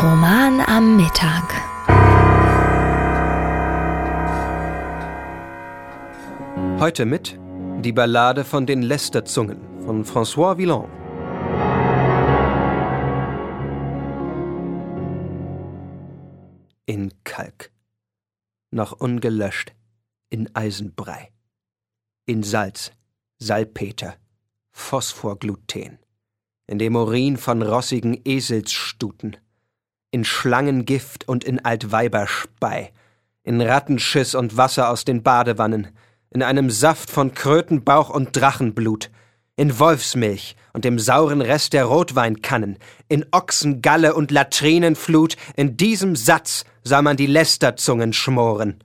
Roman am Mittag. Heute mit die Ballade von den Lästerzungen von François Villon. In Kalk, noch ungelöscht, in Eisenbrei, in Salz, Salpeter, Phosphorgluten, in dem Urin von rossigen Eselsstuten in Schlangengift und in Altweiberspei, in Rattenschiss und Wasser aus den Badewannen, in einem Saft von Krötenbauch und Drachenblut, in Wolfsmilch und dem sauren Rest der Rotweinkannen, in Ochsengalle und Latrinenflut, in diesem Satz sah man die Lästerzungen schmoren.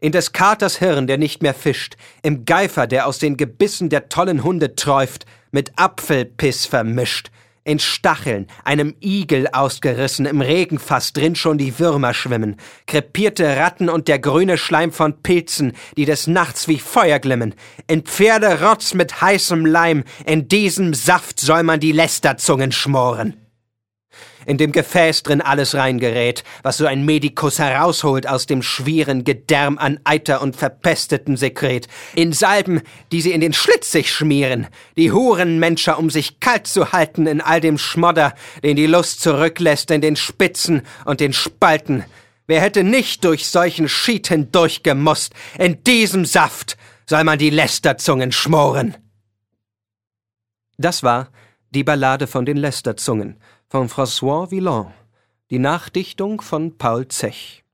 In des Katers Hirn, der nicht mehr fischt, im Geifer, der aus den Gebissen der tollen Hunde träuft, mit Apfelpiss vermischt, in Stacheln, einem Igel ausgerissen, im Regenfass drin schon die Würmer schwimmen, krepierte Ratten und der grüne Schleim von Pilzen, die des Nachts wie Feuer glimmen, in Pferderotz mit heißem Leim, in diesem Saft soll man die Lästerzungen schmoren in dem Gefäß drin alles reingerät, was so ein Medikus herausholt aus dem schwieren Gedärm an Eiter und verpesteten Sekret, in Salben, die sie in den Schlitz sich schmieren, die Hurenmenscher, um sich kalt zu halten in all dem Schmodder, den die Lust zurücklässt in den Spitzen und den Spalten. Wer hätte nicht durch solchen Schied hindurchgemusst? In diesem Saft soll man die Lästerzungen schmoren. Das war die Ballade von den Lästerzungen von François Villon, die Nachdichtung von Paul Zech.